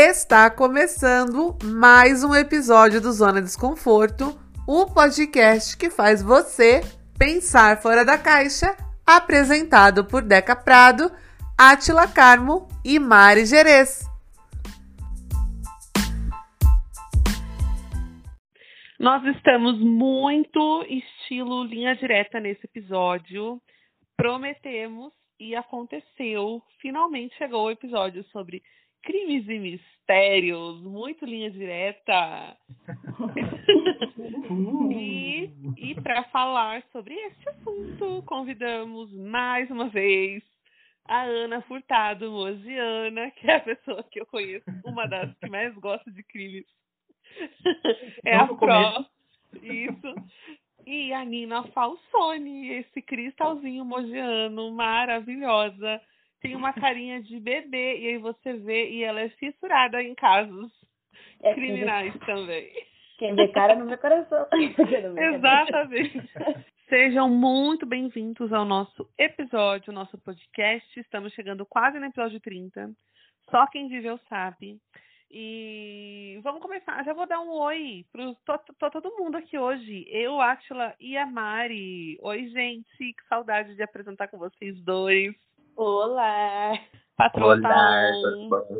Está começando mais um episódio do Zona Desconforto, o podcast que faz você pensar fora da caixa, apresentado por Deca Prado, Atila Carmo e Mari Gerês. Nós estamos muito estilo linha direta nesse episódio. Prometemos e aconteceu. Finalmente chegou o episódio sobre crimes e mistérios, muito linha direta. e e para falar sobre este assunto, convidamos mais uma vez a Ana Furtado Mosiana, que é a pessoa que eu conheço, uma das que mais gosta de crimes. é a Pro. Isso. E a Nina Falsone, esse cristalzinho mogiano, maravilhosa. Tem uma carinha de bebê, e aí você vê, e ela é fissurada em casos é, criminais quem também. Quem vê cara no meu coração. Exatamente. Sejam muito bem-vindos ao nosso episódio, nosso podcast. Estamos chegando quase no episódio 30. Só quem viveu sabe. E vamos começar. Já vou dar um oi para todo mundo aqui hoje. Eu, Átila e a Mari. Oi, gente. Que saudade de apresentar com vocês dois. Olá. Patrão Olá, tá on.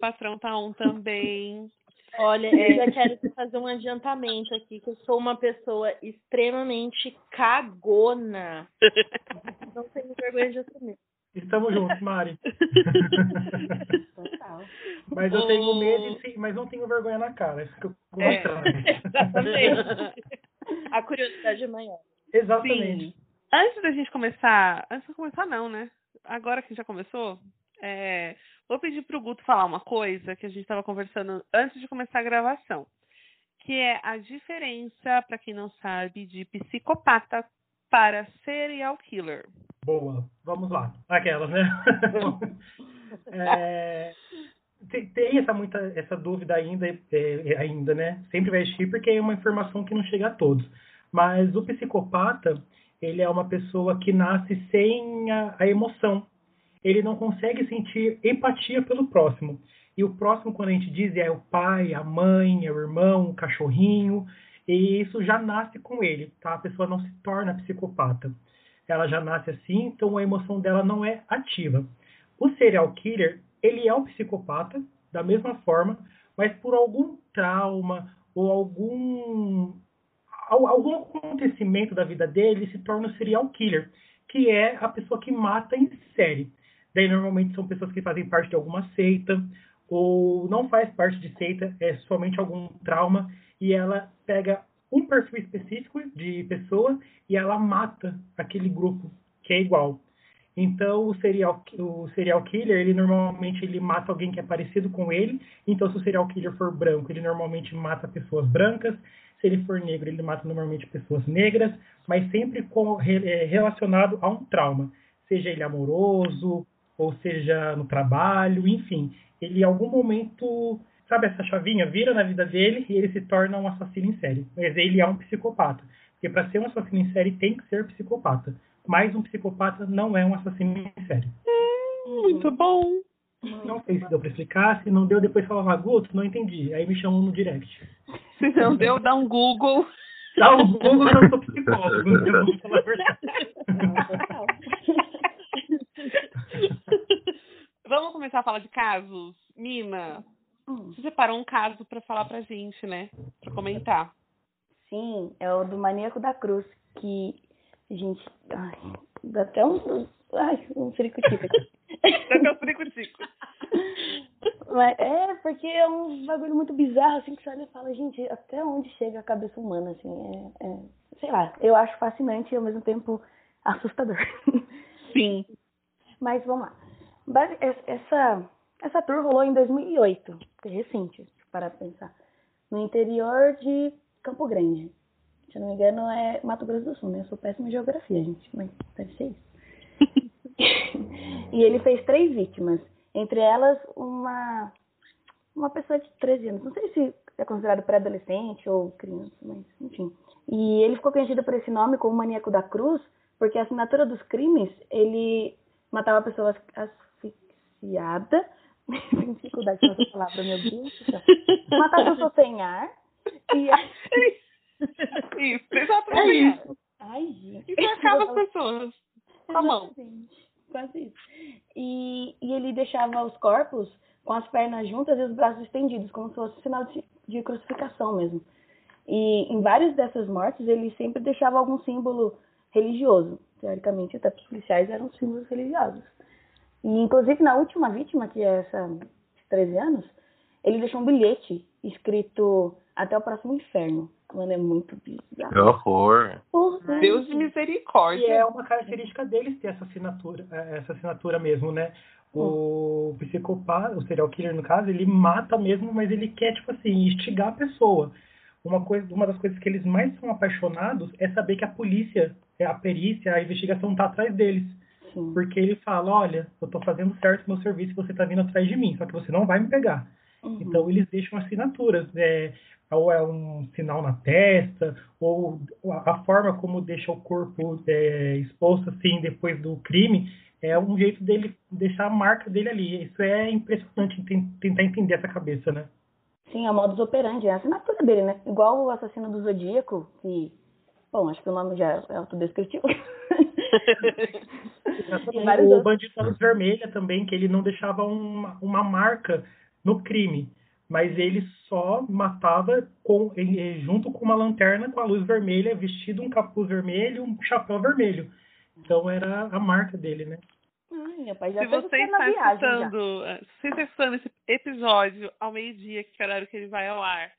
Patrão tá on também. Olha, eu já quero fazer um adiantamento aqui, que eu sou uma pessoa extremamente cagona. Não tenho vergonha de assumir. Estamos juntos, Mari. Total. Mas eu tenho medo, de, mas não tenho vergonha na cara. Isso que eu é, exatamente. A curiosidade é maior. Exatamente. Sim. Antes da gente começar, antes de começar não, né? Agora que já começou, é, vou pedir pro Guto falar uma coisa que a gente estava conversando antes de começar a gravação, que é a diferença, para quem não sabe, de psicopata para serial killer. Boa, vamos lá. Aquelas, né? é, tem, tem, essa muita essa dúvida ainda, é, ainda, né? Sempre vai existir porque é uma informação que não chega a todos. Mas o psicopata, ele é uma pessoa que nasce sem a, a emoção. Ele não consegue sentir empatia pelo próximo. E o próximo, quando a gente diz, é o pai, a mãe, é o irmão, o cachorrinho, e isso já nasce com ele, tá? A pessoa não se torna psicopata. Ela já nasce assim, então a emoção dela não é ativa. O serial killer, ele é um psicopata, da mesma forma, mas por algum trauma ou algum algum acontecimento da vida dele se torna um serial killer, que é a pessoa que mata em série. Daí normalmente são pessoas que fazem parte de alguma seita ou não faz parte de seita, é somente algum trauma e ela pega um perfil específico de pessoa e ela mata aquele grupo que é igual. Então o serial, o serial killer, ele normalmente ele mata alguém que é parecido com ele. Então se o serial killer for branco, ele normalmente mata pessoas brancas. Se ele for negro, ele mata normalmente pessoas negras, mas sempre com, é, relacionado a um trauma, seja ele amoroso, ou seja no trabalho, enfim. Ele em algum momento sabe essa chavinha, vira na vida dele e ele se torna um assassino em série. Mas ele é um psicopata. Porque para ser um assassino em série tem que ser psicopata. Mas um psicopata não é um assassino em série. Hum, muito bom. Não sei se deu para explicar. Se não deu, depois falava, Guto, não entendi. Aí me chamam no direct. Se não deu, dá um Google. Dá um Google que eu sou psicólogo. eu vou falar a verdade. Vamos começar a falar de casos? Mina, Hum. Você separou um caso para falar pra gente, né? Pra comentar. Sim, é o do Maníaco da Cruz, que, gente, ai, dá até um, ai, um frico-tico dá até um frico-tico. Mas é, porque é um bagulho muito bizarro, assim, que você olha e fala, gente, até onde chega a cabeça humana, assim, é, é sei lá, eu acho fascinante e ao mesmo tempo assustador. Sim. Mas vamos lá. Essa, essa tour rolou em 2008, é recente, para pensar. No interior de Campo Grande. Se não me engano, é Mato Grosso do Sul, né? Eu sou péssima em geografia, gente, mas deve ser isso. e ele fez três vítimas. Entre elas, uma, uma pessoa de 13 anos. Não sei se é considerado pré-adolescente ou criança, mas enfim. E ele ficou conhecido por esse nome como Maníaco da Cruz, porque a assinatura dos crimes, ele matava pessoas asfixiadas Tenho dificuldade com essa palavra, meu Deus. Matar pessoas sem ar. E. Isso, exatamente. É isso. Ai, gente. Isso acaba as pessoas. Com a mão. Quase isso. E, e ele deixava os corpos com as pernas juntas e os braços estendidos, como se fosse sinal de, de crucificação mesmo. E em várias dessas mortes, ele sempre deixava algum símbolo religioso. Teoricamente, até para os policiais eram símbolos religiosos. E, inclusive, na última vítima, que é essa de 13 anos, ele deixou um bilhete escrito até o próximo inferno. Mano, é muito bizarro. Que horror. Porra. Deus de misericórdia. E é uma característica deles ter essa assinatura, é, essa assinatura mesmo, né? O psicopata, o serial killer, no caso, ele mata mesmo, mas ele quer, tipo assim, instigar a pessoa. Uma, coisa, uma das coisas que eles mais são apaixonados é saber que a polícia, é a perícia, a investigação tá atrás deles. Sim. Porque ele fala, olha, eu tô fazendo certo meu serviço e você tá vindo atrás de mim, só que você não vai me pegar. Uhum. Então eles deixam assinaturas. É, ou é um sinal na testa, ou a forma como deixa o corpo é, exposto assim depois do crime, é um jeito dele deixar a marca dele ali. Isso é impressionante tentar entender essa cabeça, né? Sim, é o modus operandi, é a assinatura dele, né? Igual o assassino do Zodíaco, que, bom, acho que o nome já é autodescritivo. o Bandido da Luz Vermelha também, que ele não deixava uma, uma marca no crime mas ele só matava com, junto com uma lanterna com a luz vermelha, vestido um capuz vermelho, um chapéu vermelho. Então era a marca dele, né? Ai, meu pai já se você está escutando, já. se você está escutando esse episódio ao meio-dia, que é o horário que ele vai ao ar,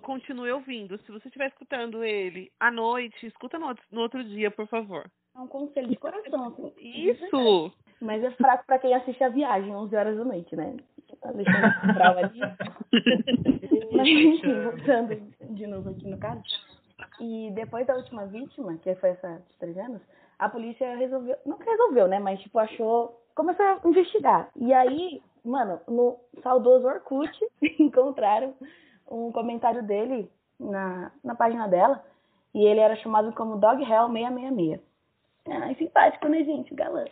continue ouvindo. Se você estiver escutando ele à noite, escuta no, no outro dia, por favor. É um conselho de coração. Assim. Isso! Mas é fraco para quem assiste a viagem, 11 horas da noite, né? Alexandre Cabral ali. Mas, enfim, voltando de novo aqui no caso. E depois da última vítima, que foi essa de três anos, a polícia resolveu, não resolveu, né? Mas, tipo, achou, começou a investigar. E aí, mano, no saudoso Orkut, encontraram um comentário dele na, na página dela. E ele era chamado como Dog Hell 666. Ah, simpático, né, gente? Galã.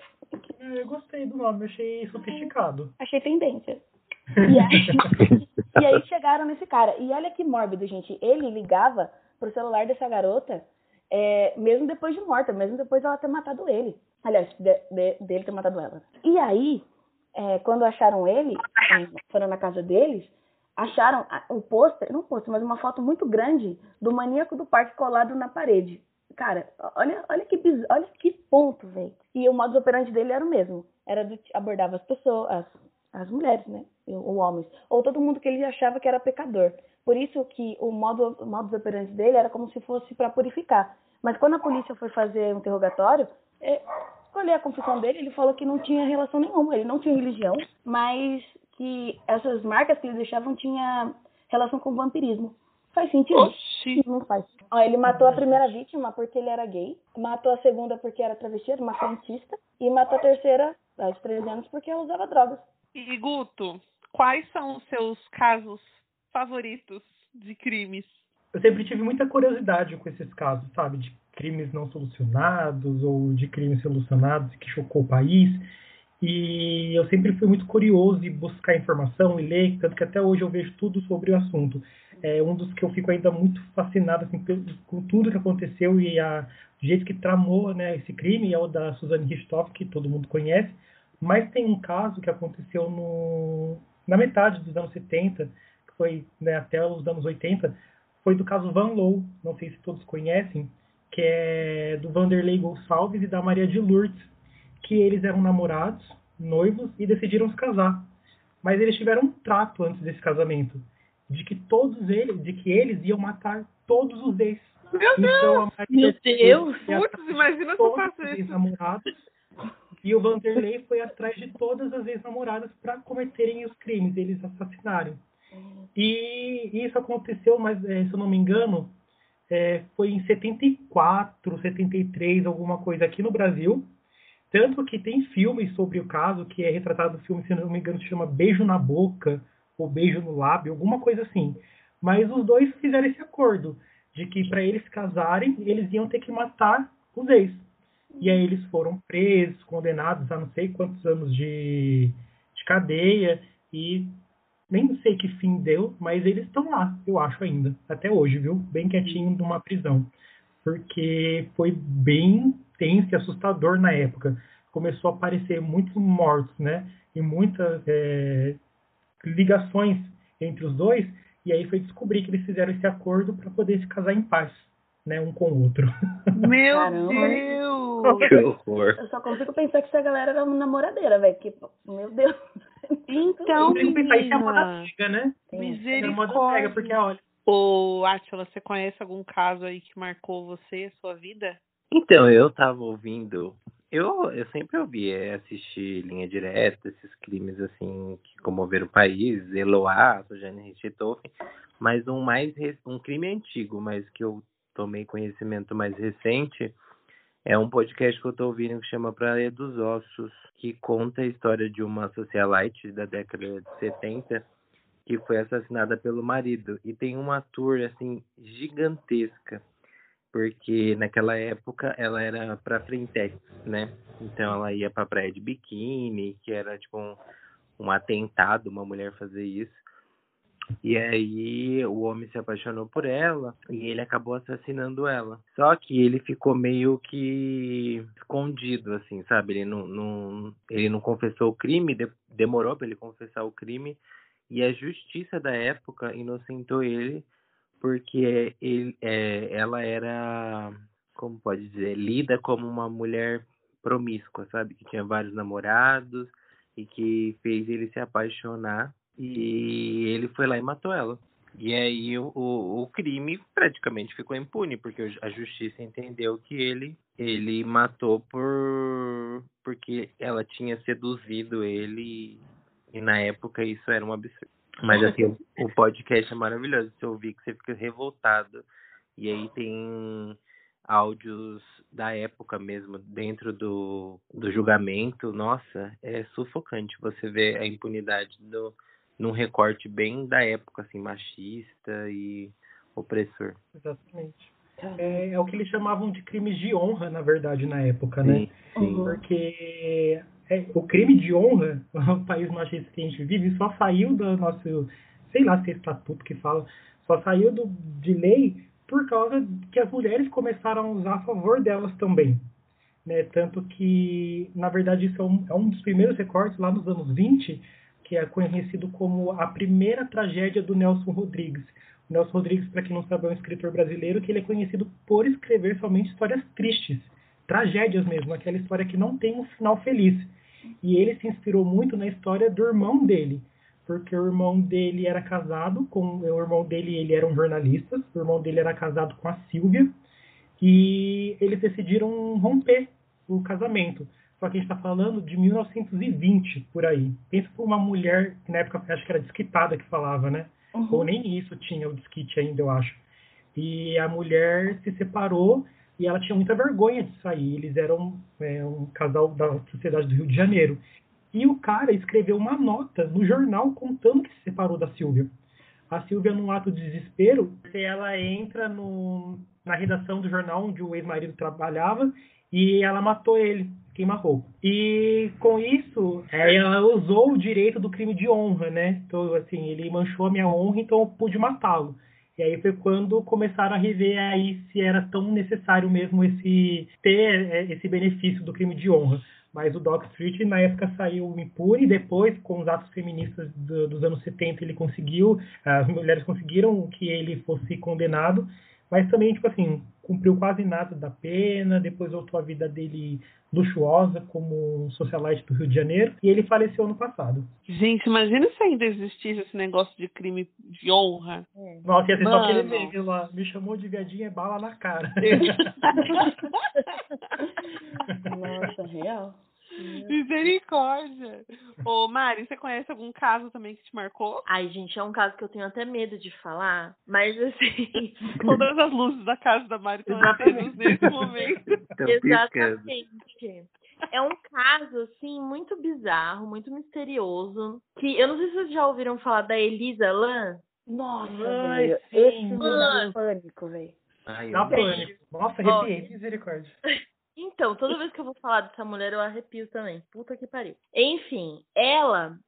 Eu gostei do nome, achei sofisticado. Achei tendência. E aí, e aí chegaram nesse cara. E olha que mórbido, gente. Ele ligava pro celular dessa garota, é, mesmo depois de morta, mesmo depois dela ter matado ele. Aliás, de, de, dele ter matado ela. E aí, é, quando acharam ele, é, foram na casa deles, acharam o pôster, não um pôster, mas uma foto muito grande do maníaco do parque colado na parede. Cara, olha, olha que olha que ponto, velho. E o modus operandi dele era o mesmo. Era abordava as pessoas, as, as mulheres, né? Ou homens. Ou todo mundo que ele achava que era pecador. Por isso que o modo, o modus operandi dele era como se fosse para purificar. Mas quando a polícia foi fazer o um interrogatório, é, olhei a confissão dele, ele falou que não tinha relação nenhuma, ele não tinha religião, mas que essas marcas que ele deixavam tinha relação com vampirismo. Faz sentido? Oxi. Não faz. Ó, ele matou a primeira vítima porque ele era gay, matou a segunda porque era travesti, era uma cientista, e matou a terceira, a de 13 anos, porque ela usava drogas. E Guto, quais são os seus casos favoritos de crimes? Eu sempre tive muita curiosidade com esses casos, sabe? De crimes não solucionados ou de crimes solucionados que chocou o país. E eu sempre fui muito curioso em buscar informação e ler, tanto que até hoje eu vejo tudo sobre o assunto é um dos que eu fico ainda muito fascinado assim, com tudo que aconteceu e a, o jeito que tramou né, esse crime é o da Suzanne Richthofen, que todo mundo conhece. Mas tem um caso que aconteceu no, na metade dos anos 70, que foi né, até os anos 80, foi do caso Van Loo, não sei se todos conhecem, que é do Vanderlei Gonçalves e da Maria de Lourdes, que eles eram namorados, noivos e decidiram se casar. Mas eles tiveram um trato antes desse casamento de que todos eles, de que eles iam matar todos os ex. Meu então, Deus! Meu Deus! Putz, imagina se eu faço isso. Namorados, e o Vanderlei foi atrás de todas as ex-namoradas para cometerem os crimes, eles assassinaram. E isso aconteceu, mas é, se eu não me engano, é, foi em 74, 73, alguma coisa aqui no Brasil. Tanto que tem filmes sobre o caso, que é retratado no filme, se não me engano, se chama Beijo na Boca, ou beijo no lábio, alguma coisa assim. Mas os dois fizeram esse acordo de que para eles casarem, eles iam ter que matar os ex. E aí eles foram presos, condenados a não sei quantos anos de, de cadeia. e nem sei que fim deu, mas eles estão lá, eu acho ainda, até hoje, viu? Bem quietinho numa prisão. Porque foi bem tenso e assustador na época. Começou a aparecer muitos mortos, né? E muitas é, ligações entre os dois. E aí foi descobrir que eles fizeram esse acordo para poder se casar em paz, né? Um com o outro. Meu Caramba. Deus! Que horror. Eu só consigo pensar que essa galera era uma namoradeira, velho. Que, meu Deus. Então, eu pensar isso é moda cega, né? Misericórdia. É cega, porque olha. Ô, Atila, você conhece algum caso aí que marcou você, a sua vida? Então, eu tava ouvindo. Eu, eu sempre ouvi é, assistir Linha Direta, esses crimes assim que comoveram o país, Eloá, Sujane Richthofen, mas um mais um crime antigo, mas que eu tomei conhecimento mais recente, é um podcast que eu tô ouvindo que chama Praia dos Ossos, que conta a história de uma socialite da década de 70 que foi assassinada pelo marido. E tem uma tour, assim, gigantesca, porque naquela época ela era pra frentex, né? Então ela ia pra praia de biquíni, que era tipo um, um atentado uma mulher fazer isso. E aí o homem se apaixonou por ela e ele acabou assassinando ela. Só que ele ficou meio que escondido, assim, sabe? Ele não, não, ele não confessou o crime, demorou para ele confessar o crime. E a justiça da época inocentou ele porque ele, é, ela era, como pode dizer, lida como uma mulher promíscua, sabe? Que tinha vários namorados e que fez ele se apaixonar e ele foi lá e matou ela. E aí o, o, o, crime praticamente ficou impune, porque a justiça entendeu que ele ele matou por porque ela tinha seduzido ele e na época isso era um absurdo. Mas assim, o, podcast é maravilhoso. Você ouvir que você fica revoltado. E aí tem áudios da época mesmo, dentro do, do julgamento. Nossa, é sufocante você ver a impunidade do, num recorte bem da época, assim, machista e opressor. Exatamente. É, é, o que eles chamavam de crimes de honra, na verdade, na época, né? Sim. Porque é, o crime de honra, o país machista que a gente vive, só saiu do nosso, sei lá se é estatuto que fala, só saiu do, de lei por causa que as mulheres começaram a usar a favor delas também. Né? Tanto que, na verdade, isso é um, é um dos primeiros recortes lá nos anos 20, que é conhecido como a primeira tragédia do Nelson Rodrigues. O Nelson Rodrigues, para quem não sabe, é um escritor brasileiro que ele é conhecido por escrever somente histórias tristes, tragédias mesmo, aquela história que não tem um final feliz. E ele se inspirou muito na história do irmão dele, porque o irmão dele era casado com o irmão dele, ele era um jornalista, o irmão dele era casado com a Silvia, e eles decidiram romper o casamento. Só que a gente está falando de 1920, por aí. Pensa por uma mulher, que na época acho que era desquitada que falava, né? Uhum. Ou nem isso tinha o desquite ainda, eu acho. E a mulher se separou e ela tinha muita vergonha de sair. Eles eram é, um casal da sociedade do Rio de Janeiro. E o cara escreveu uma nota no jornal contando que se separou da Silvia. A Silvia, num ato de desespero, ela entra no, na redação do jornal onde o ex-marido trabalhava e ela matou ele queima-roupa. E com isso, ela usou o direito do crime de honra, né? Então, assim, ele manchou a minha honra, então eu pude matá-lo. E aí foi quando começaram a rever aí se era tão necessário mesmo esse ter é, esse benefício do crime de honra. Mas o Doc Street na época saiu impune, depois com os atos feministas do, dos anos 70 ele conseguiu, as mulheres conseguiram que ele fosse condenado, mas também tipo assim, cumpriu quase nada da pena, depois voltou a vida dele luxuosa como um socialite do Rio de Janeiro e ele faleceu ano passado. Gente, imagina se ainda existisse esse negócio de crime de honra. É. Nossa, ia ser só aquele meme lá, me chamou de viadinha é bala na cara. Nossa, real. Misericórdia. Ô, Mari, você conhece algum caso também que te marcou? Ai, gente, é um caso que eu tenho até medo de falar, mas assim. Todas as luzes da casa da Mari estão acesas nesse momento. Exatamente. É um caso, assim, muito bizarro, muito misterioso. Que eu não sei se vocês já ouviram falar da Elisa Lam. Nossa, velho. Esse dá pânico, velho. Dá pânico. Nossa, arrepiei, misericórdia. Então, toda vez que eu vou falar dessa mulher, eu arrepio também. Puta que pariu. Enfim, ela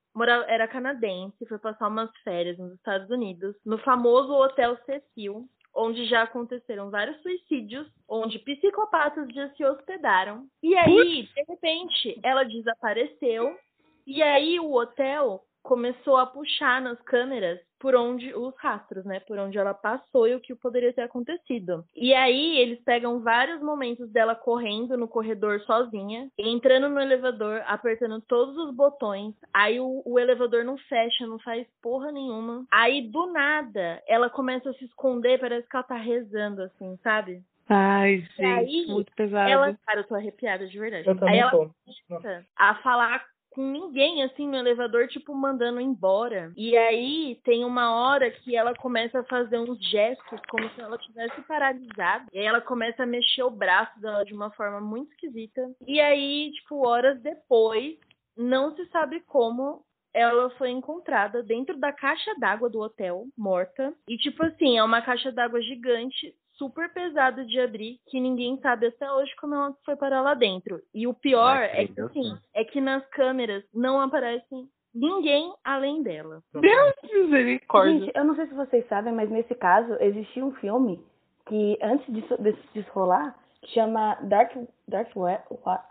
era canadense, foi passar umas férias nos Estados Unidos, no famoso Hotel Cecil, onde já aconteceram vários suicídios, onde psicopatas já se hospedaram. E aí, de repente, ela desapareceu. E aí o hotel começou a puxar nas câmeras por onde os rastros, né, por onde ela passou e o que poderia ter acontecido. E aí eles pegam vários momentos dela correndo no corredor sozinha, entrando no elevador, apertando todos os botões. Aí o, o elevador não fecha, não faz porra nenhuma. Aí do nada ela começa a se esconder, parece que ela tá rezando assim, sabe? Ai, gente, aí, muito pesado. Ela, cara, eu tô arrepiada de verdade. Eu aí ela tô. começa a falar com ninguém assim no elevador, tipo, mandando embora. E aí tem uma hora que ela começa a fazer uns gestos como se ela tivesse paralisada. E aí ela começa a mexer o braço dela de uma forma muito esquisita. E aí, tipo, horas depois, não se sabe como ela foi encontrada dentro da caixa d'água do hotel, morta. E, tipo assim, é uma caixa d'água gigante, super pesado de abrir que ninguém sabe até hoje como ela foi parar lá dentro. E o pior é que assim, é que nas câmeras não aparecem ninguém além dela. Deus misericórdia. Gente, eu não sei se vocês sabem, mas nesse caso existia um filme que antes disso, disso rolar chama Dark Dark Web.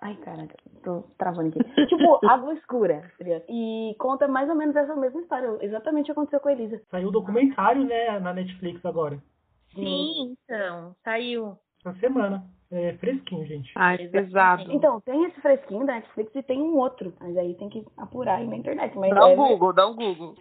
Ai, caraca, tô travando aqui. tipo, Água Escura. E conta mais ou menos essa mesma história. Exatamente o que aconteceu com a Elisa. Saiu um documentário, né, na Netflix agora. Sim, então, saiu. Essa semana. É fresquinho, gente. Ai, pesado. Então, tem esse fresquinho da Netflix e tem um outro. Mas aí tem que apurar aí na internet. Mas dá um é... Google, dá um Google.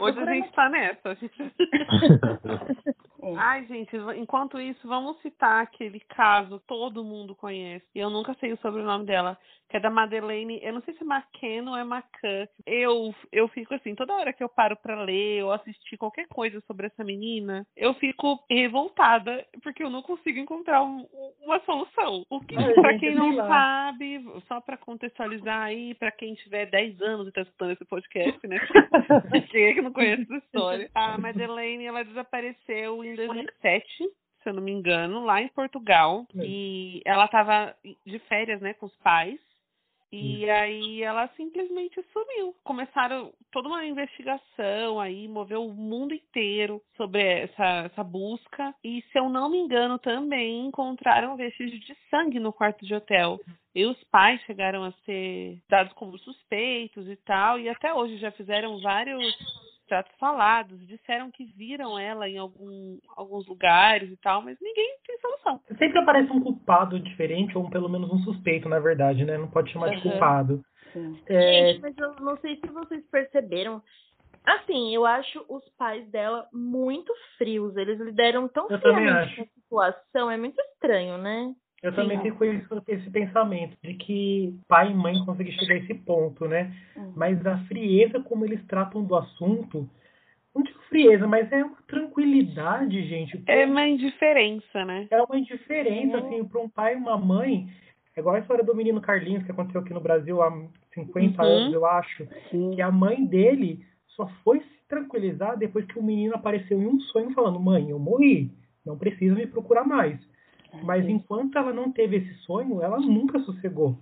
Hoje a gente tá nessa. é. Ai, gente, enquanto isso, vamos citar aquele caso todo mundo conhece. Eu nunca sei o sobrenome dela, que é da Madeleine. Eu não sei se é McKenna ou é McCann. Eu, eu fico assim, toda hora que eu paro pra ler ou assistir qualquer coisa sobre essa menina, eu fico revoltada, porque eu não consigo encontrar um, uma solução. O que, é, pra quem não sabe, só pra contextualizar aí, pra quem tiver 10 anos e tá escutando esse podcast, né? quem é que não conhece essa história? A Madeleine, ela desapareceu em 2007 se eu não me engano, lá em Portugal. E ela estava de férias, né, com os pais. E aí ela simplesmente sumiu. Começaram toda uma investigação aí, moveu o mundo inteiro sobre essa, essa busca. E se eu não me engano, também encontraram vestígios de sangue no quarto de hotel. E os pais chegaram a ser dados como suspeitos e tal. E até hoje já fizeram vários tratos falados, disseram que viram ela em algum, alguns lugares e tal, mas ninguém tem solução. Sempre aparece um culpado diferente, ou pelo menos um suspeito, na verdade, né? Não pode chamar uhum. de culpado. É... Gente, mas eu não sei se vocês perceberam. Assim, eu acho os pais dela muito frios. Eles lideram tão eu friamente com a situação. É muito estranho, né? Eu Sim. também fico com esse pensamento de que pai e mãe conseguem chegar a esse ponto, né? Uhum. Mas a frieza como eles tratam do assunto, não digo frieza, mas é uma tranquilidade, gente. É uma indiferença, né? É uma indiferença, uhum. assim, para um pai e uma mãe. É igual a história do menino Carlinhos, que aconteceu aqui no Brasil há 50 uhum. anos, eu acho. Sim. Que a mãe dele só foi se tranquilizar depois que o menino apareceu em um sonho falando: Mãe, eu morri, não precisa me procurar mais. Mas enquanto ela não teve esse sonho, ela nunca sossegou.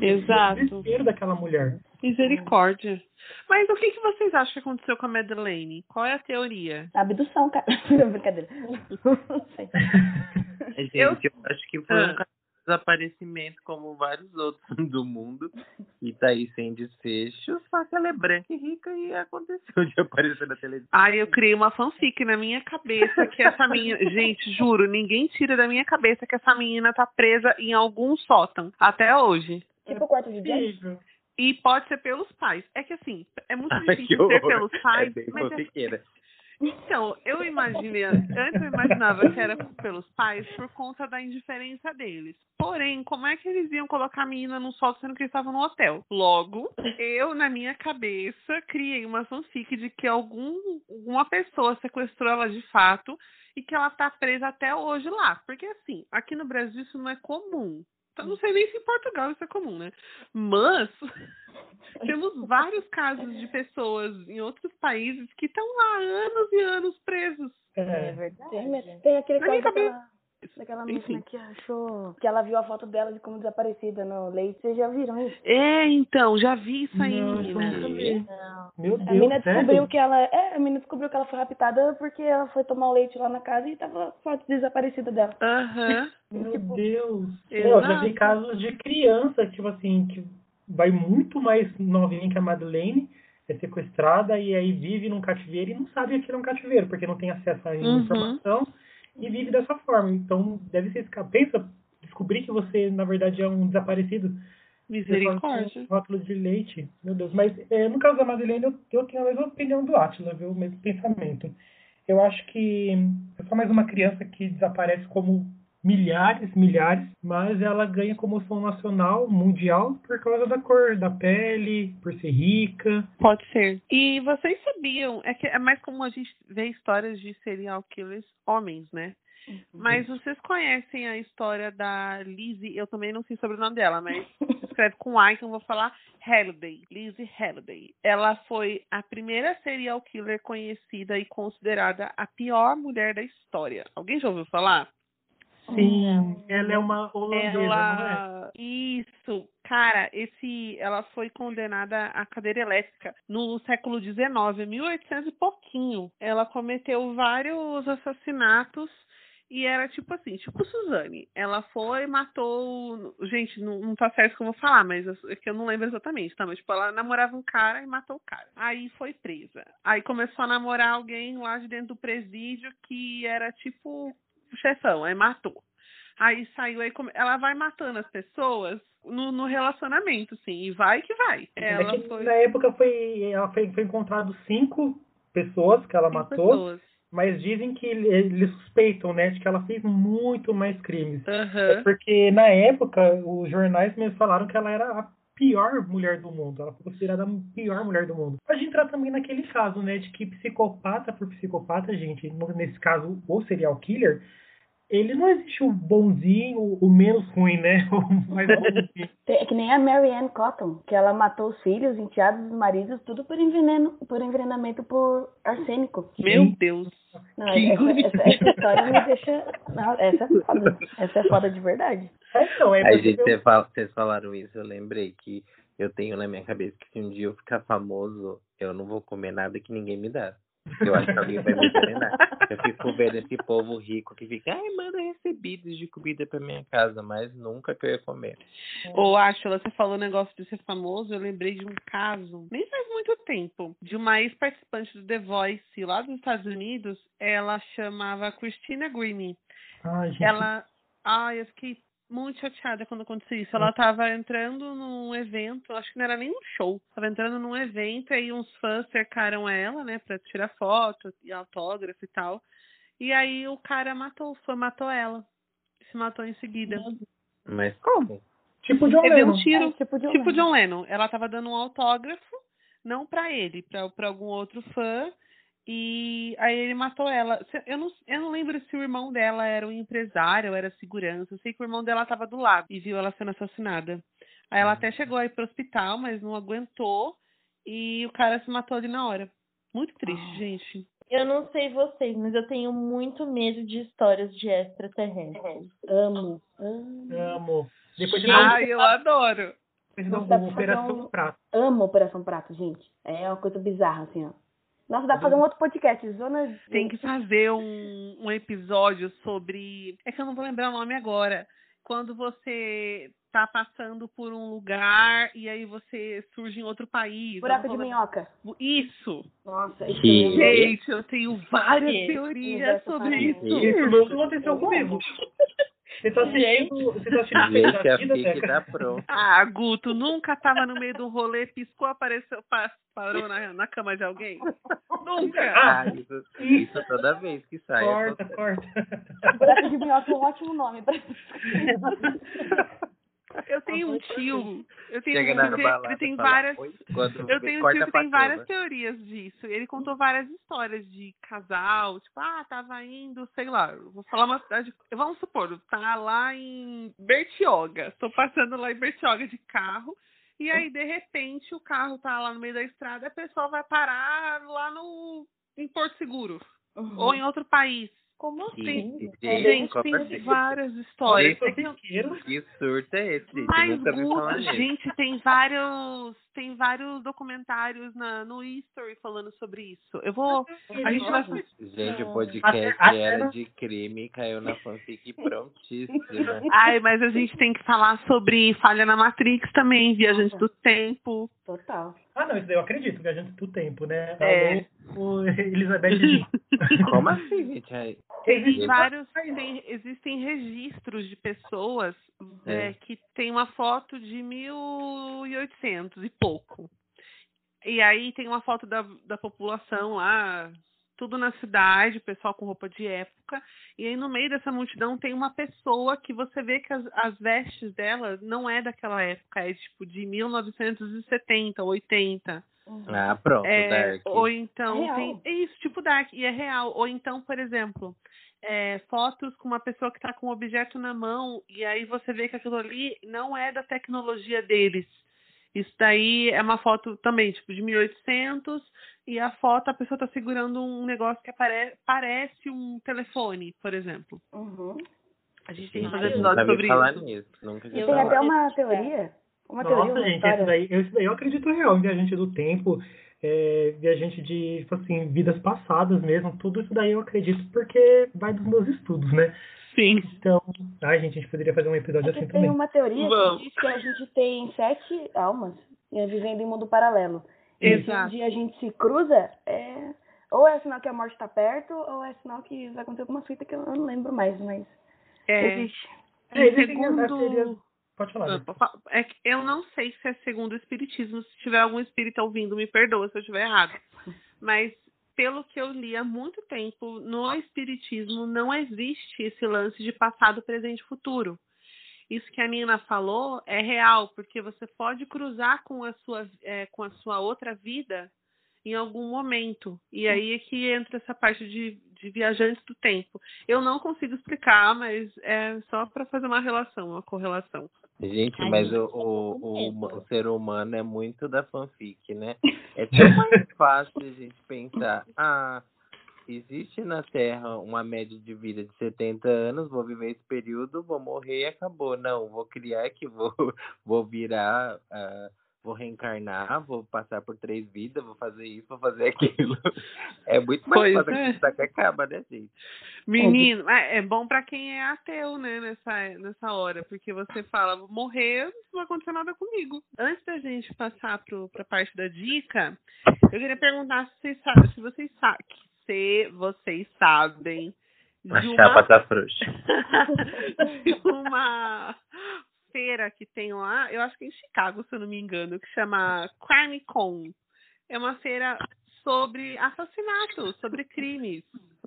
Exato. O desespero daquela mulher. Misericórdia. Mas o que, que vocês acham que aconteceu com a Madeleine? Qual é a teoria? Abdução, cara. Brincadeira. Não sei. Gente, eu... eu acho que foi ah. Desaparecimento como vários outros do mundo e tá aí sem desfecho, só que ela é branca e rica e aconteceu de aparecer na televisão. Ai, eu criei uma fanfic na minha cabeça que essa menina, gente, juro, ninguém tira da minha cabeça que essa menina tá presa em algum sótão até hoje. Tipo quarto de Jason? E pode ser pelos pais. É que assim, é muito difícil Ai, ser pelos pais. É bem mas é... Então, eu imaginei, antes eu imaginava que era pelos pais por conta da indiferença deles. Porém, como é que eles iam colocar a menina no sol sendo que eles estavam no hotel? Logo, eu, na minha cabeça, criei uma fanfic de que algum, alguma pessoa sequestrou ela de fato e que ela tá presa até hoje lá. Porque assim, aqui no Brasil isso não é comum. Eu não sei nem se em Portugal isso é comum, né? Mas temos vários casos de pessoas em outros países que estão lá anos e anos presos. É, é verdade. Tem, tem aquele caso daquela, Daquela menina que achou que ela viu a foto dela de como desaparecida no leite. Vocês já viram isso? É, então, já vi isso aí, Não, menina. Não. Meu A Deus, menina sério? descobriu que ela. É, a menina descobriu que ela foi raptada porque ela foi tomar o leite lá na casa e tava a foto desaparecida dela. Aham. Meu Tipo, Deus. exato. Eu já vi casos de criança, tipo assim, que vai muito mais novinha que a Madeleine, é sequestrada e aí vive num cativeiro e não sabe que é um cativeiro, porque não tem acesso a Uhum. informação e vive dessa forma. Então, deve ser esca- Pensa, descobrir que você, na verdade, é um desaparecido. Misericórdia. Rótulo de leite. Meu Deus. Mas é, no caso da Madeleine, eu, eu tenho a mesma opinião do Atila, viu? O mesmo pensamento. Eu acho que é só mais uma criança que desaparece como milhares, milhares, mas ela ganha comoção nacional, mundial, por causa da cor da pele, por ser rica. Pode ser. E vocês sabiam, é que é mais comum a gente ver histórias de serial killers homens, né? Mas vocês conhecem a história da Lizzie, eu também não sei sobre o nome dela, mas escreve com A, então eu vou falar Halliday, Lizzie Halliday. Ela foi a primeira serial killer conhecida e considerada a pior mulher da história. Alguém já ouviu falar? Sim, ela é uma holandesa, não é? Ela. Isso, cara, esse. Ela foi condenada à cadeira elétrica no século XIX, 1800 e pouquinho. Ela cometeu vários assassinatos. E era tipo assim, tipo Suzane. Ela foi, matou. Gente, não, não tá certo o que eu vou falar, mas é que eu não lembro exatamente, tá? Mas, tipo, ela namorava um cara e matou o cara. Aí foi presa. Aí começou a namorar alguém lá de dentro do presídio que era tipo o chefão, aí matou. Aí saiu, aí come- ela vai matando as pessoas no, no relacionamento, sim, e vai que vai. Ela é que foi Na época foi, ela foi, foi encontrado cinco pessoas que ela cinco matou, pessoas. mas dizem que ele- eles suspeitam, né, de que ela fez muito mais crimes. Aham. Porque na época os jornais mesmo falaram que ela era a pior mulher do mundo. Ela foi considerada a pior mulher do mundo. Pode entrar também naquele caso, né, de que psicopata por psicopata, gente, nesse caso o serial killer, ele não existe o bonzinho, o menos ruim, né? O mais bonzinho. É que nem a Mary Ann Cotton, que ela matou os filhos, enteados, os maridos, tudo por, enveneno, por envenenamento por arsênico. Meu Sim. Deus. Não, Que essa, essa, essa história me deixa. Não, essa é foda. Essa é foda de verdade. É, então, é Aí, gente, eu- vocês falaram isso, eu lembrei que eu tenho na minha cabeça que se um dia eu ficar famoso, eu não vou comer nada que ninguém me dá. Eu acho que alguém vai me envenenar. Eu fico vendo esse povo rico que fica, ai, manda recebidos de comida pra minha casa, mas nunca que eu ia comer. Ô, Ashla, você falou o negócio de ser famoso, eu lembrei de um caso, nem faz muito tempo, de uma ex-participante do The Voice lá dos Estados Unidos, ela chamava Christina Grimmie. Ai, gente, Ela. Ai, eu fiquei muito chateada quando aconteceu isso. Ela tava entrando num evento, acho que não era nem um show. Tava entrando num evento, aí uns fãs cercaram ela, né, pra tirar foto e autógrafo e tal. E aí o cara matou, o fã matou ela. Se matou em seguida. Mas como? tipo John um Lennon. tiro, É, tipo John tipo Lennon. John Lennon. Ela tava dando um autógrafo, não pra ele, pra algum outro fã. E aí ele matou ela. Se- Eu não, eu não lembro se o irmão dela era um empresário ou era segurança. Eu sei que o irmão dela tava do lado e viu ela sendo assassinada. Aí ela até chegou aí pro hospital, mas não aguentou. E o cara se matou ali na hora. Muito triste, gente. Eu não sei vocês, mas eu tenho muito medo de histórias de extraterrestres. Amo. Amo. Amo. Depois de Ai, eu adoro. uma operação um- prato. Amo Operação Prato, gente. É uma coisa bizarra, assim, ó. Nossa, dá pra fazer um outro podcast. Zona. de- Tem que fazer um, um episódio sobre. É que eu não vou lembrar o nome agora. Quando você tá passando por um lugar e aí você surge em outro país. Buraco não de minhoca. Isso! Nossa, isso Que- mesmo. Gente, eu tenho várias Que- teorias sobre isso. Isso nunca aconteceu comigo. Você tá assistindo, você tá assistindo da Vida, Teca? tá. Ah, Guto, nunca tava no meio de um rolê, piscou, apareceu, pa- parou na, na cama de alguém? Nunca! Ah, Ah, isso, isso toda vez que sai. Corta, acontece. corta. Buraco de minhoca é um ótimo nome pra. Eu tenho um tio, eu tenho Chega um na tio, que balada ele tem fala, várias Eu tenho um tio que tem várias cama. teorias disso. Ele contou várias histórias de casal, tipo, ah, tava indo, sei lá, vou falar uma cidade. Vamos supor, tá lá em Bertioga. Tô passando lá em Bertioga de carro. E aí, de repente, o carro tá lá no meio da estrada, a pessoa vai parar lá no em Porto Seguro ou em outro país. Como assim? Que, Gente, como tem assim? várias histórias. É que surto é esse, gente? Mas, Nunca vi falar Guto, nisso. gente, tem vários, tem vários documentários na, no History falando sobre isso. Eu vou. A gente vai. Gente, o podcast até era de crime caiu na fanfic prontíssima. Ai, mas a gente tem que falar sobre falha na Matrix também, viajante do tempo. Total. Ah, não, isso daí eu acredito, viajante do tempo, né? É. Alô, Elizabeth. Como assim, gente? Tem Existe- vários, tem- existem registros de pessoas É. é, que tem uma foto de 1800 e pouco. E aí tem uma foto da, da população lá, tudo na cidade, o pessoal com roupa de época. E aí no meio dessa multidão tem uma pessoa que você vê que as, as vestes dela não é daquela época, é tipo de 1970, 80. Uhum. Ah, pronto, É, Dark. ou então É real. tem é isso, tipo Dark, e é real. Ou então, por exemplo, é, fotos com uma pessoa que está com um objeto na mão, e aí você vê que aquilo ali não é da tecnologia deles. Isso daí é uma foto também, tipo, de 1800, e a foto a pessoa está segurando um negócio que apare parece um telefone, por exemplo. Uhum. A gente tem que fazer eu episódio sobre falar isso. nisso. Nunca vi Tem até uma teoria. Uma teoria, Nossa, uma gente, esse daí, esse daí eu acredito real, em viajante do tempo, é, viajante de, tipo assim, vidas passadas mesmo, tudo isso daí eu acredito porque vai dos meus estudos, né? Sim. Então, ai, gente, a gente poderia fazer um episódio É assim tem também. uma teoria Vamos. que diz que a gente tem sete almas eh, vivendo em mundo paralelo. E se um Exato. dia a gente se cruza, é... ou é sinal que a morte está perto, ou é sinal que vai acontecer alguma fita que eu não lembro mais, mas É, existe. É, existem as segundo... teorias- Pode falar. né? É que eu não sei se é segundo o espiritismo. Se tiver algum espírita ouvindo, me perdoa se eu estiver errado. Mas pelo que eu li há muito tempo, no espiritismo não existe esse lance de passado, presente e futuro. Isso que a Nina falou é real, porque você pode cruzar com a sua, é, com a sua outra vida em algum momento. E aí é que entra essa parte de, de viajantes do tempo. Eu não consigo explicar, mas é só para fazer uma relação, uma correlação. Gente, Ai, mas gente, o, o, o, o ser humano é muito da fanfic, né? É tão mais fácil a gente pensar, ah, existe na Terra uma média de vida de 70 anos, vou viver esse período, vou morrer e acabou. Não, vou criar aqui, vou, vou virar, ah, vou reencarnar, vou passar por três vidas, vou fazer isso, vou fazer aquilo. É muito mais fácil é. acreditar que acaba, né, gente? Menino, é é bom pra quem é ateu, né, nessa, nessa hora, porque você fala, vou morrer, não vai acontecer nada comigo. Antes da gente passar pro, pra parte da dica, eu queria perguntar se vocês sabem, se vocês sabem, se vocês sabem de A uma, chapa tá frouxa. de uma feira que tem lá, eu acho que é em Chicago, se eu não me engano, que chama Crime Con. É uma feira sobre assassinatos, sobre crimes.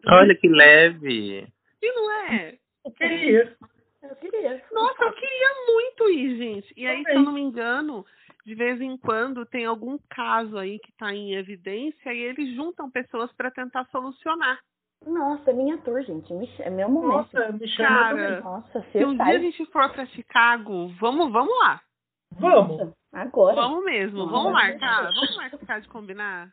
Olha que leve. E não é? Eu queria. Eu queria. Nossa, eu queria muito ir, gente. E aí, se eu Também. não me engano, de vez em quando tem algum caso aí que tá em evidência e eles juntam pessoas para tentar solucionar. Nossa, é minha tour, gente. É meu momento. Nossa, me chama Cara. Nossa, Se um dia a gente for para Chicago, vamos, vamos lá. Vamos. Nossa, Agora. Vamos mesmo, Nossa. vamos marcar. Vamos marcar de combinar.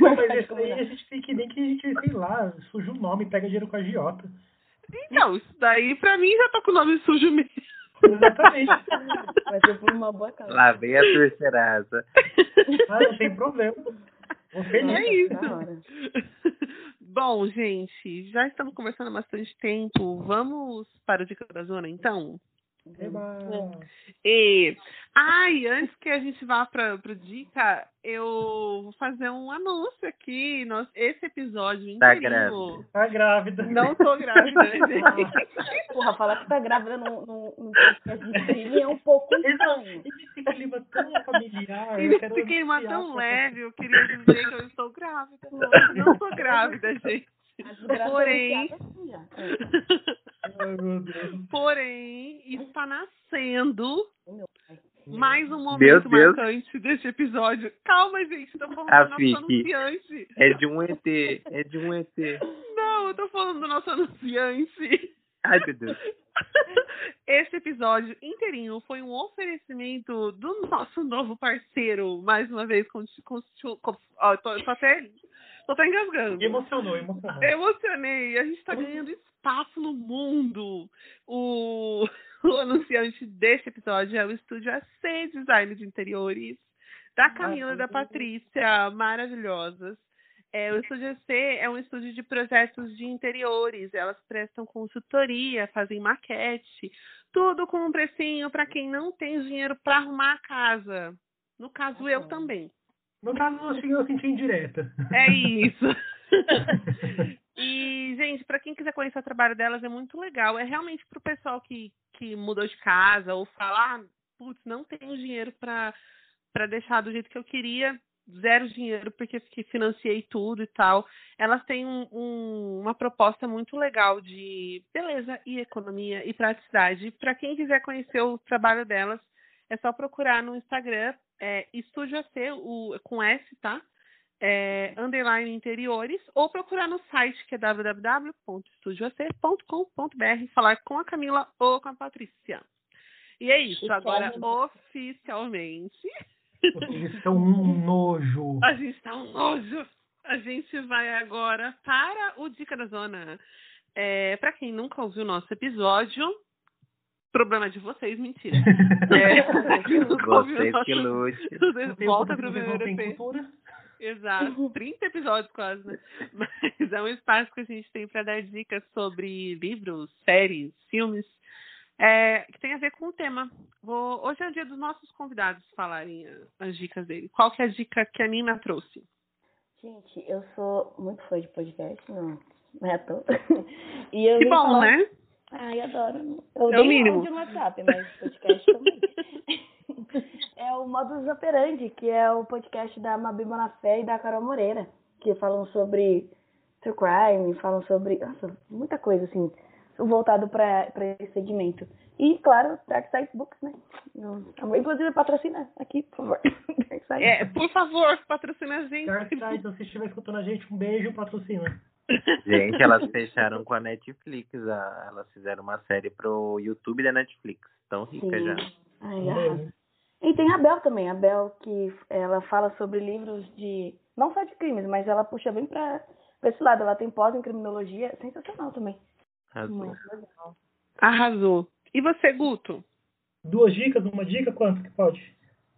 Mas esse aí a gente tem que nem que a gente, sei lá, suja o nome, pega dinheiro com a agiota. Então, isso daí pra mim já tá com o nome sujo mesmo. Exatamente. Vai ser por uma boa causa. Lá vem a terceiraça. Ah, não tem problema. Vou feliz. É isso. Bom, gente, já estamos conversando há bastante tempo. Vamos para o Dica da Zona, então? Eba. E, ai, antes que a gente vá para o Dica, eu vou fazer um anúncio aqui. Nós, esse episódio Tá inteirinho- Tá grávida. Não tô grávida, gente. Porra, falar que tá grávida num, podcast é um pouco. Esse clima tão familiar. Esse clima tão leve, eu queria dizer que eu estou grávida. Não tô grávida, gente. Porém- é. Ai. Porém, está nascendo mais um Meu momento Deus. marcante desse episódio. Calma, gente, tô falando A do nosso anunciante. É de um ET. É de um ET. Não, eu tô falando do nosso anunciante. Ai, meu Deus. Esse episódio inteirinho foi um oferecimento do nosso novo parceiro, mais uma vez, com, com, com, ó, eu tô, eu tô até Tô até engasgando. Emocionou, emocionou. Emocionei. A gente tá ganhando espaço no mundo. O, o anunciante deste episódio é o estúdio AC Design de Interiores, da Camila e da Patrícia, maravilhosas. É, o Estúdio AC é um estúdio de projetos de interiores. Elas prestam consultoria, fazem maquete, tudo com um precinho para quem não tem dinheiro para arrumar a casa. No caso, eu também. No caso, eu cheguei a sentir indireta. É isso. e, gente, para quem quiser conhecer o trabalho delas, é muito legal. É realmente pro pessoal que, que mudou de casa ou falar, ah, putz, não tenho dinheiro para deixar do jeito que eu queria, zero dinheiro porque que financiei tudo e tal. Elas têm um, um, uma proposta muito legal de beleza e economia e praticidade. Para quem quiser conhecer o trabalho delas, é só procurar no Instagram, é, Estúdio AC, o, com S, tá? É, underline interiores, ou procurar no site que é www.estudioac.com.br falar com a Camila ou com a Patrícia. E é isso, agora oficialmente. Vocês estão um nojo. A gente está um nojo. A gente vai agora para o Dica da Zona. É, para quem nunca ouviu o nosso episódio, problema de vocês, mentira. É, ouviu o Vocês nosso- que lute. Volta pro EP. Exato, 30 episódios quase, né? Mas é um espaço que a gente tem para dar dicas sobre livros, séries, filmes, é, que tem a ver com o tema. Vou, hoje é o dia dos nossos convidados falarem as dicas dele. Qual que é a dica que a Nina trouxe? Gente, eu sou muito fã de podcast, não, não é à toa. E eu Que bom, falar- né? Ai, adoro. Eu É o mínimo. WhatsApp, mas podcast também. é o Modus Operandi, que é o podcast da Mabi Bonafé e da Carol Moreira, que falam sobre true crime, falam sobre nossa, muita coisa, assim, voltado para esse segmento. E, claro, Dark Side Books, né? Inclusive, patrocina aqui, por favor. Dark Side. É, por favor, patrocina a gente. Dark Side, se você estiver escutando a gente, um beijo, patrocina. Gente, elas fecharam com a Netflix. a- Elas fizeram uma série pro YouTube da Netflix. Tão rica Sim. já. Ai, arrasa. E tem a Bel também, a Bel que ela fala sobre livros de. não só de crimes, mas ela puxa bem pra, pra esse lado. Ela tem pós em criminologia, sensacional também. Arrasou. Muito legal. Arrasou. E você, Guto? Duas dicas, uma dica, quanto que pode?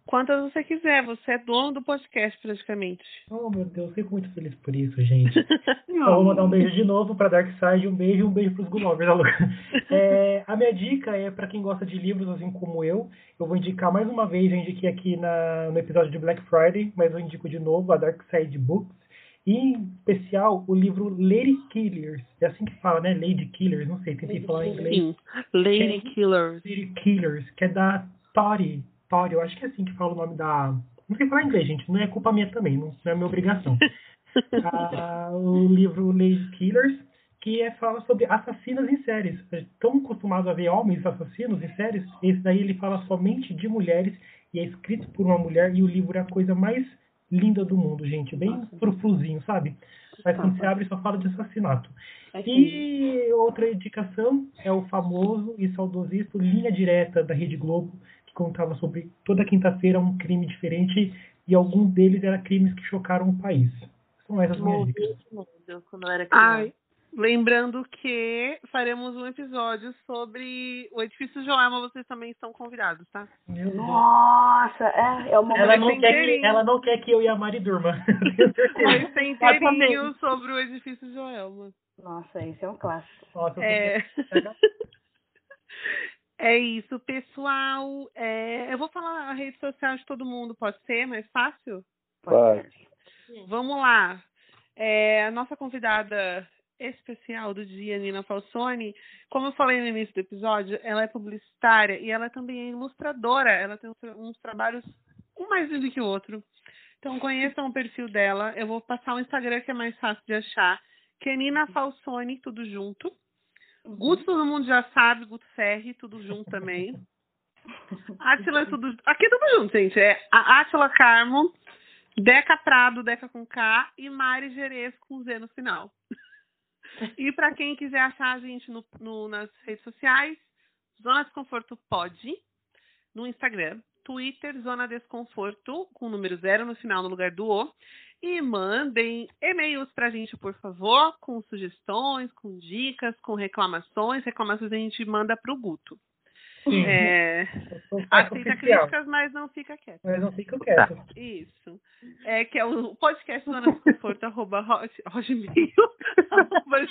Quantas você quiser, você é dono do podcast praticamente. Oh, meu Deus, fico muito feliz por isso, gente. Então, vou mandar um beijo de novo pra Darkseid, um beijo e um beijo pros Gulovers. alô. É, a minha dica é pra quem gosta de livros, assim como eu. Eu vou indicar mais uma vez, eu indiquei aqui na, no episódio de Black Friday, mas eu indico de novo a Darkseid Books. E, em especial, o livro Lady Killers. É assim que fala, né? Lady Killers, não sei, tentei Lady falar em inglês. Sim. Lady Killers. Lady Killers, que é da Tori. Tori, eu acho que é assim que fala o nome da. Não sei falar inglês, gente. Não é culpa minha também, não, não é minha obrigação. Ah, o livro Lady Killers, que é, fala sobre assassinas em séries. Estão acostumados a ver homens assassinos em séries? Esse daí ele fala somente de mulheres e é escrito por uma mulher e o livro é a coisa mais linda do mundo, gente. Bem frufruzinho, sabe? Mas quando você abre só fala de assassinato. E outra indicação é o famoso e saudosista Linha Direta da Rede Globo, contava sobre toda quinta-feira um crime diferente e algum deles era crimes que chocaram o país. São essas minhas dicas. quando era criança. Ai, lembrando que faremos um episódio sobre o edifício Joelma, vocês também estão convidados, tá? Nossa, é, é momento. Ela não, quer que, ela não quer que eu e a Mari durma. Certeza. Vai ser inteirinho sobre o edifício Joelma. Nossa, esse é um clássico. Nossa, eu É... é isso, pessoal. É, Eu vou falar a rede social de todo mundo, pode ser mais fácil? Pode. Vamos lá. É, a nossa convidada especial do dia, Nina Falsoni, como eu falei no início do episódio, ela é publicitária e ela também é ilustradora. Ela tem uns, trabalhos um mais lindo que o outro. Então conheçam o perfil dela. Eu vou passar o Instagram que é mais fácil de achar, que é Nina Falsoni, tudo junto. Guto todo mundo já sabe, Guto Ferri, tudo junto também. Átila é tudo. Aqui é tudo junto, gente. É a Átila Carmo, Deca Prado, Deca com K e Mari Gerês com Z no final. E para quem quiser achar a gente no, no- nas redes sociais, Zona Desconforto pode, no Instagram, Twitter, Zona Desconforto, com o número zero no final no lugar do O. E mandem e-mails pra gente, por favor, com sugestões, com dicas, com reclamações. Reclamações a gente manda pro Guto. Sim. É, aceita críticas, mas não fica quieto. Mas não fica quieto. Isso. É que é o podcast Zona de Conforto, arroba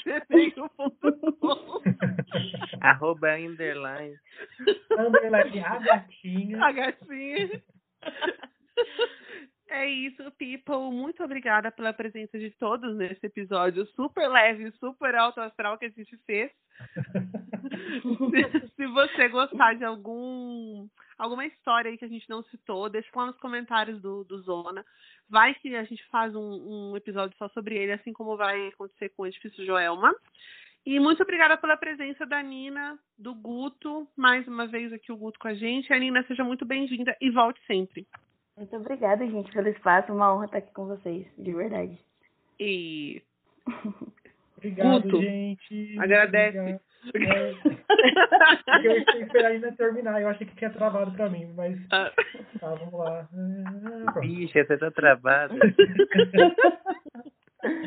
gmail.com. Arroba underline. Underline a gatinha. A gatinha. É isso, people. Muito obrigada pela presença de todos nesse episódio super leve, super alto astral que a gente fez. se, se você gostar de algum alguma história aí que a gente não citou, deixa lá nos comentários do, do Zona. Vai que a gente faz um, um episódio só sobre ele, assim como vai acontecer com o Edifício Joelma. E muito obrigada pela presença da Nina, do Guto, mais uma vez aqui o Guto com a gente. A Nina, seja muito bem-vinda e volte sempre. Muito obrigada, gente, pelo espaço. Uma honra estar aqui com vocês, de verdade. E Obrigado, Guto, gente. agradece. Obrigado. É, porque eu esperar ainda terminar. Eu achei que tinha travado pra mim, mas Ah, tá, vamos lá. Bicha, você tá travada.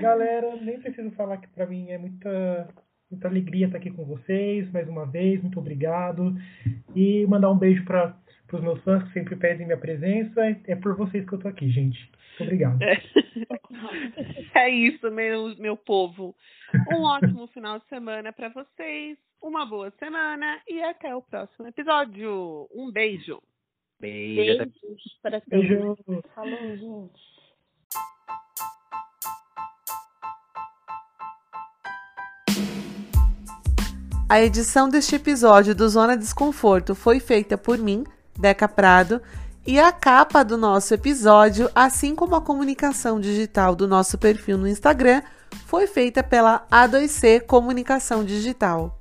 Galera, nem preciso falar que pra mim é muita, muita alegria estar aqui com vocês mais uma vez. Muito obrigado. E mandar um beijo para os meus fãs que sempre pedem minha presença. É por vocês que eu tô aqui, gente. Muito obrigado. é. é isso, meu, meu povo. Um ótimo final de semana para vocês. Uma boa semana e até o próximo episódio. Um beijo. Beijo. Beijos para todos. Beijo. Falou, gente. A edição deste episódio do Zona Desconforto foi feita por mim, Deca Prado, e a capa do nosso episódio, assim como a comunicação digital do nosso perfil no Instagram, foi feita pela A2C Comunicação Digital.